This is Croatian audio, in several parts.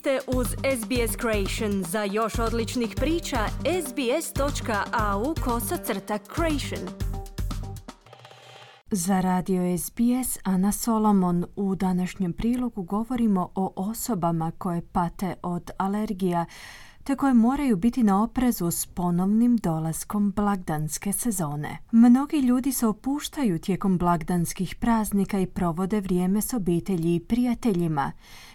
ste uz SBS Creation. Za još odličnih priča, sbs.au kosacrta creation. Za radio SBS Ana Solomon u današnjem prilogu govorimo o osobama koje pate od alergija te koje moraju biti na oprezu s ponovnim dolaskom blagdanske sezone. Mnogi ljudi se opuštaju tijekom blagdanskih praznika i provode vrijeme s obitelji i prijateljima,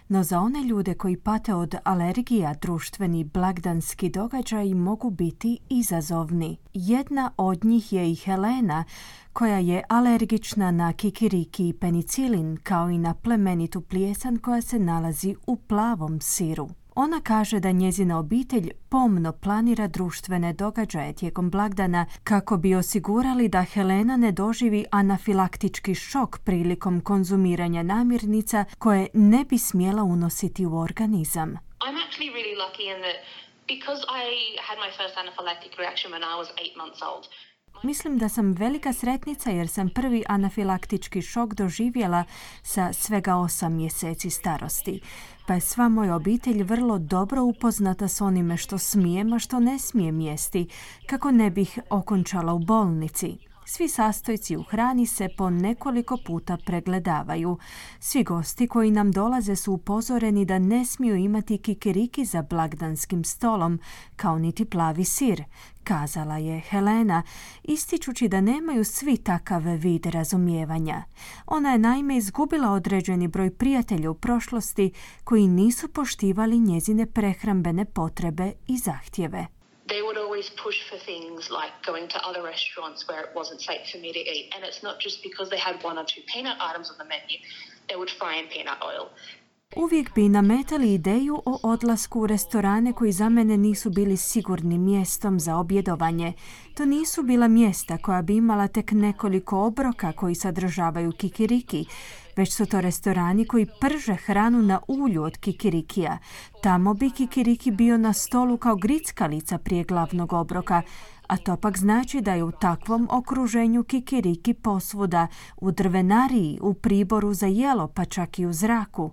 no za one ljude koji pate od alergija društveni blagdanski događaji mogu biti izazovni. Jedna od njih je i Helena, koja je alergična na kikiriki i penicilin kao i na plemenitu plijesan koja se nalazi u plavom siru. Ona kaže da njezina obitelj pomno planira društvene događaje tijekom blagdana kako bi osigurali da Helena ne doživi anafilaktički šok prilikom konzumiranja namirnica koje ne bi smjela unositi u organizam. Because I had my first anaphylactic reaction when I was eight months old. Mislim da sam velika sretnica jer sam prvi anafilaktički šok doživjela sa svega osam mjeseci starosti. Pa je sva moja obitelj vrlo dobro upoznata s onime što smijem, a što ne smijem jesti, kako ne bih okončala u bolnici. Svi sastojci u hrani se po nekoliko puta pregledavaju. Svi gosti koji nam dolaze su upozoreni da ne smiju imati kikiriki za blagdanskim stolom, kao niti plavi sir, kazala je Helena, ističući da nemaju svi takav vid razumijevanja. Ona je naime izgubila određeni broj prijatelja u prošlosti koji nisu poštivali njezine prehrambene potrebe i zahtjeve they would always push for things like going to other restaurants where it wasn't safe for me to eat. And it's not just because they had one or two peanut items on the menu, they would fry in peanut oil. Uvijek bi nametali ideju o odlasku u restorane koji za mene nisu bili sigurnim mjestom za objedovanje. To nisu bila mjesta koja bi imala tek nekoliko obroka koji sadržavaju kikiriki, već su to restorani koji prže hranu na ulju od kikirikija. Tamo bi kikiriki bio na stolu kao grickalica prije glavnog obroka, a to pak znači da je u takvom okruženju kikiriki posvuda, u drvenariji, u priboru za jelo, pa čak i u zraku.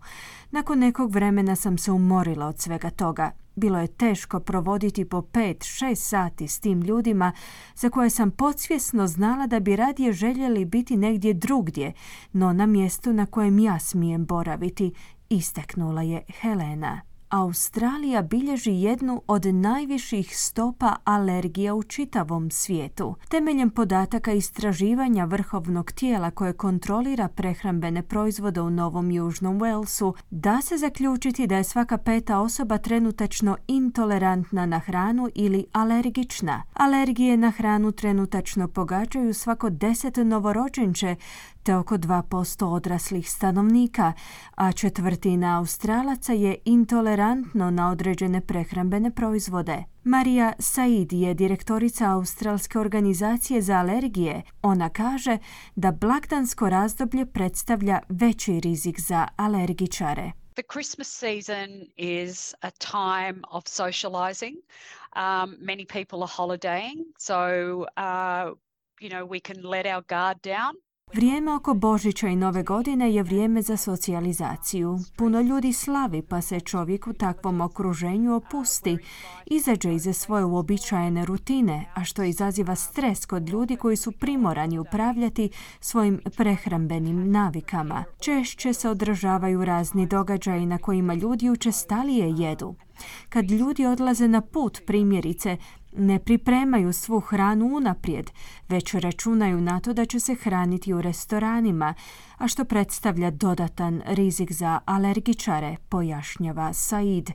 Nakon nekog vremena sam se umorila od svega toga. Bilo je teško provoditi po pet, šest sati s tim ljudima za koje sam podsvjesno znala da bi radije željeli biti negdje drugdje, no na mjestu na kojem ja smijem boraviti, isteknula je Helena. Australija bilježi jednu od najviših stopa alergija u čitavom svijetu. Temeljem podataka istraživanja vrhovnog tijela koje kontrolira prehrambene proizvode u Novom Južnom Walesu, da se zaključiti da je svaka peta osoba trenutačno intolerantna na hranu ili alergična. Alergije na hranu trenutačno pogađaju svako deset novorođenče, te oko 2% odraslih stanovnika, a četvrtina Australaca je intolerantno na određene prehrambene proizvode. Marija Said je direktorica Australske organizacije za alergije. Ona kaže da blagdansko razdoblje predstavlja veći rizik za alergičare. The Christmas season is a time of socializing. Um, many people are holidaying, so uh, you know we can let our guard down Vrijeme oko Božića i Nove godine je vrijeme za socijalizaciju. Puno ljudi slavi pa se čovjek u takvom okruženju opusti, izađe iza svoje uobičajene rutine, a što izaziva stres kod ljudi koji su primorani upravljati svojim prehrambenim navikama. Češće se održavaju razni događaji na kojima ljudi učestalije jedu. Kad ljudi odlaze na put, primjerice, ne pripremaju svu hranu unaprijed, već računaju na to da će se hraniti u restoranima, a što predstavlja dodatan rizik za alergičare, pojašnjava Said,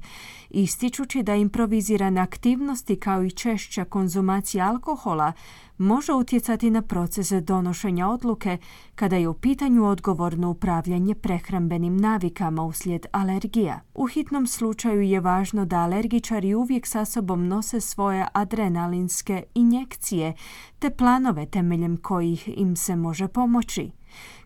ističući da improvizirane aktivnosti kao i češća konzumacija alkohola može utjecati na proces donošenja odluke kada je u pitanju odgovorno upravljanje prehrambenim navikama uslijed alergija. U hitnom slučaju je važno da alergičari uvijek sa sobom nose svoje adrenalinske injekcije te planove temeljem kojih im se može pomoći.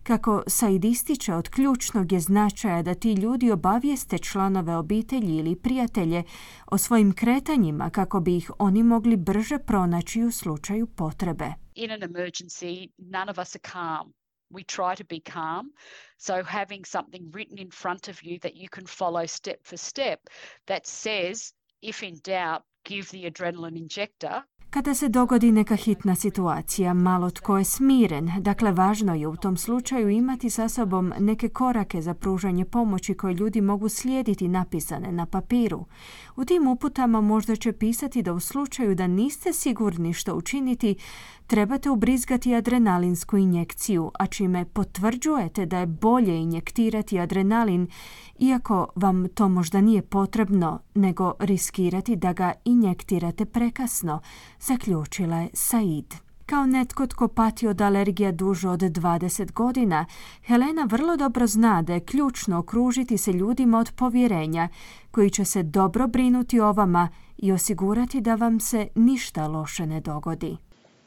Kako Said ističe od ključnog je značaja da ti ljudi obavijeste članove obitelji ili prijatelje o svojim kretanjima kako bi ih oni mogli brže pronaći u slučaju potrebe. In an emergency, none of us are calm. we try to be calm. So having something written in front of you that you can follow step for step that says, if in doubt, give the adrenaline injector Kada se dogodi neka hitna situacija, malo tko je smiren, dakle važno je u tom slučaju imati sa sobom neke korake za pružanje pomoći koje ljudi mogu slijediti napisane na papiru. U tim uputama možda će pisati da u slučaju da niste sigurni što učiniti, trebate ubrizgati adrenalinsku injekciju, a čime potvrđujete da je bolje injektirati adrenalin, iako vam to možda nije potrebno, nego riskirati da ga injektirate prekasno, zaključila je Said. Kao netko tko pati od alergija duže od 20 godina, Helena vrlo dobro zna da je ključno okružiti se ljudima od povjerenja koji će se dobro brinuti o vama i osigurati da vam se ništa loše ne dogodi.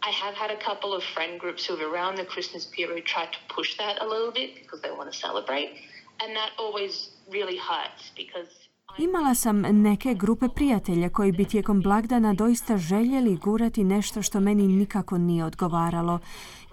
I have had a couple of friend groups who have around the Christmas period tried to push that a little bit because they want to celebrate and that always really hurts because Imala sam neke grupe prijatelja koji bi tijekom blagdana doista željeli gurati nešto što meni nikako nije odgovaralo,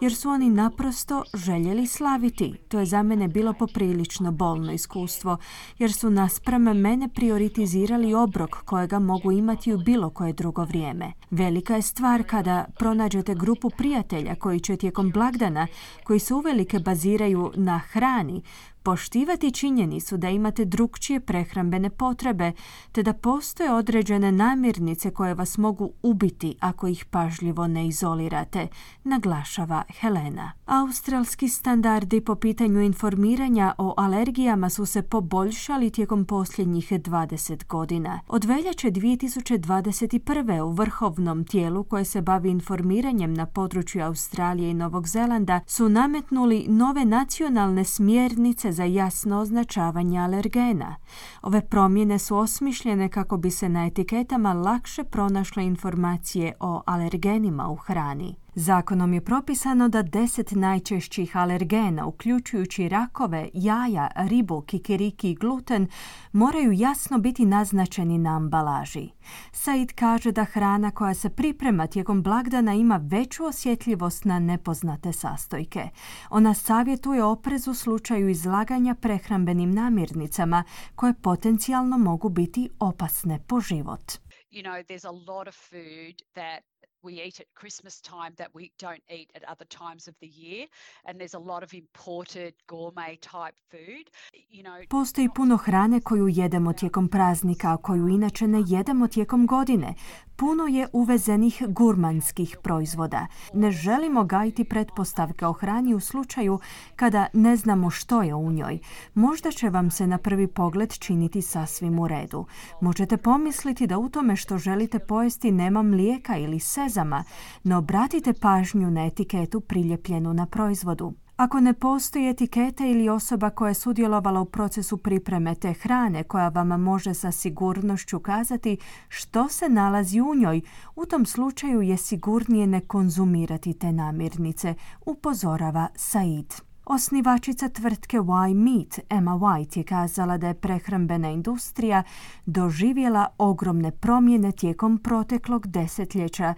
jer su oni naprosto željeli slaviti. To je za mene bilo poprilično bolno iskustvo, jer su nasprame mene prioritizirali obrok kojega mogu imati u bilo koje drugo vrijeme. Velika je stvar kada pronađete grupu prijatelja koji će tijekom blagdana, koji se uvelike baziraju na hrani, poštivati činjenicu da imate drugčije prehrambene potrebe, te da postoje određene namirnice koje vas mogu ubiti ako ih pažljivo ne izolirate, naglašava Helena. Australski standardi po pitanju informiranja o alergijama su se poboljšali tijekom posljednjih 20 godina. Od veljače 2021. u vrhovnom tijelu koje se bavi informiranjem na području Australije i Novog Zelanda su nametnuli nove nacionalne smjernice za jasno označavanje alergena. Ove promjene su osmišljene kako bi se na etiketama lakše pronašle informacije o alergenima u hrani. Zakonom je propisano da deset najčešćih alergena, uključujući rakove, jaja, ribu, kikiriki i gluten, moraju jasno biti naznačeni na ambalaži. Said kaže da hrana koja se priprema tijekom blagdana ima veću osjetljivost na nepoznate sastojke. Ona savjetuje oprez u slučaju izlaganja prehrambenim namirnicama koje potencijalno mogu biti opasne po život. You know, there's a lot of food that we eat at Christmas time that we don't eat at other times of the year and there's a lot of imported gourmet type food. You know, Postoji puno hrane koju jedemo tijekom praznika, a koju inače ne jedemo tijekom godine. Puno je uvezenih gurmanskih proizvoda. Ne želimo gajiti pretpostavke o hrani u slučaju kada ne znamo što je u njoj. Možda će vam se na prvi pogled činiti sasvim u redu. Možete pomisliti da u tome što želite pojesti nema mlijeka ili sezama, no obratite pažnju na etiketu priljepljenu na proizvodu. Ako ne postoji etiketa ili osoba koja je sudjelovala u procesu pripreme te hrane koja vam može sa sigurnošću kazati što se nalazi u njoj, u tom slučaju je sigurnije ne konzumirati te namirnice, upozorava Said. Osnivačica tvrtke Y Meat, Emma White, je kazala da je prehrambena industrija doživjela ogromne promjene tijekom proteklog desetljeća,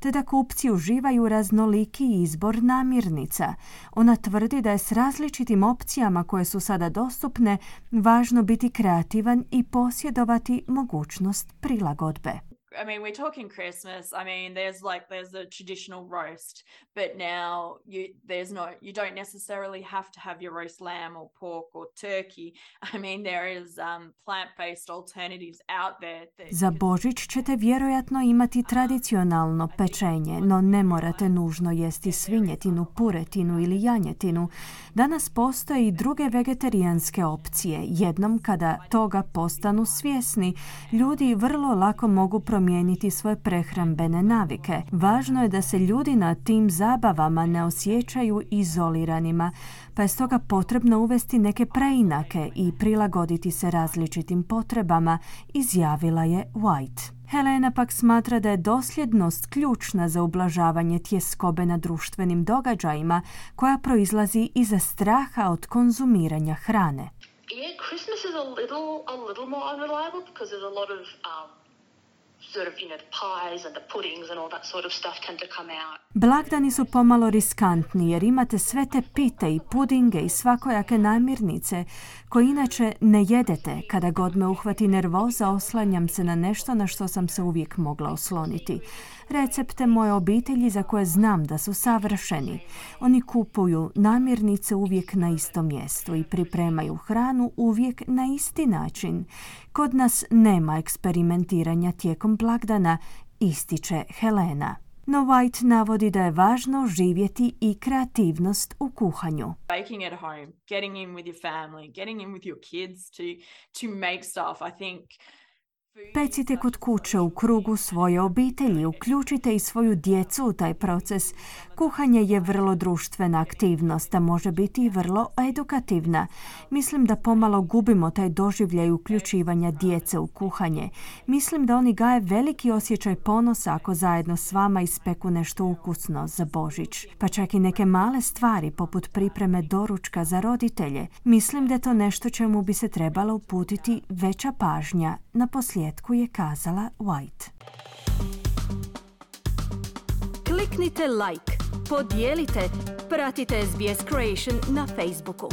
te da kupci uživaju raznoliki izbor namirnica. Ona tvrdi da je s različitim opcijama koje su sada dostupne važno biti kreativan i posjedovati mogućnost prilagodbe. I mean, we're talking Christmas. I mean, there's like there's a traditional roast, but now you there's no you don't necessarily have to have your roast lamb or pork or turkey. I mean, there is um, plant-based alternatives out there. Za Božić ćete vjerojatno imati tradicionalno pečenje, no ne morate nužno jesti svinjetinu, puretinu ili janjetinu. Danas postoje i druge vegetarijanske opcije. Jednom kada toga postanu svjesni, ljudi vrlo lako mogu promijeniti promijeniti svoje prehrambene navike. Važno je da se ljudi na tim zabavama ne osjećaju izoliranima, pa je stoga potrebno uvesti neke preinake i prilagoditi se različitim potrebama, izjavila je White. Helena pak smatra da je dosljednost ključna za ublažavanje tjeskobe na društvenim događajima koja proizlazi iza straha od konzumiranja hrane. Yeah, Christmas is a little, a little more unreliable because there's a lot of um, sort of, you know, the pies and the puddings and all that sort of stuff tend to come out. Blagdani su pomalo riskantni jer imate sve te pite i pudinge i svakojake namirnice koje inače ne jedete. Kada god me uhvati nervoza oslanjam se na nešto na što sam se uvijek mogla osloniti. Recepte moje obitelji za koje znam da su savršeni. Oni kupuju namirnice uvijek na istom mjestu i pripremaju hranu uvijek na isti način. Kod nas nema eksperimentiranja tijekom blagdana, ističe Helena. No White navodi da je važno živjeti i kreativnost u kuhanju. Baking at home, getting in with your family, getting in with your kids to, to make stuff, I think Pecite kod kuće u krugu svoje obitelji, uključite i svoju djecu u taj proces. Kuhanje je vrlo društvena aktivnost, a može biti i vrlo edukativna. Mislim da pomalo gubimo taj doživljaj uključivanja djece u kuhanje. Mislim da oni gaje veliki osjećaj ponosa ako zajedno s vama ispeku nešto ukusno za Božić. Pa čak i neke male stvari poput pripreme doručka za roditelje. Mislim da je to nešto čemu bi se trebalo uputiti veća pažnja na posljedku je kazala White. Kliknite like, podijelite, pratite SBS Creation na Facebooku.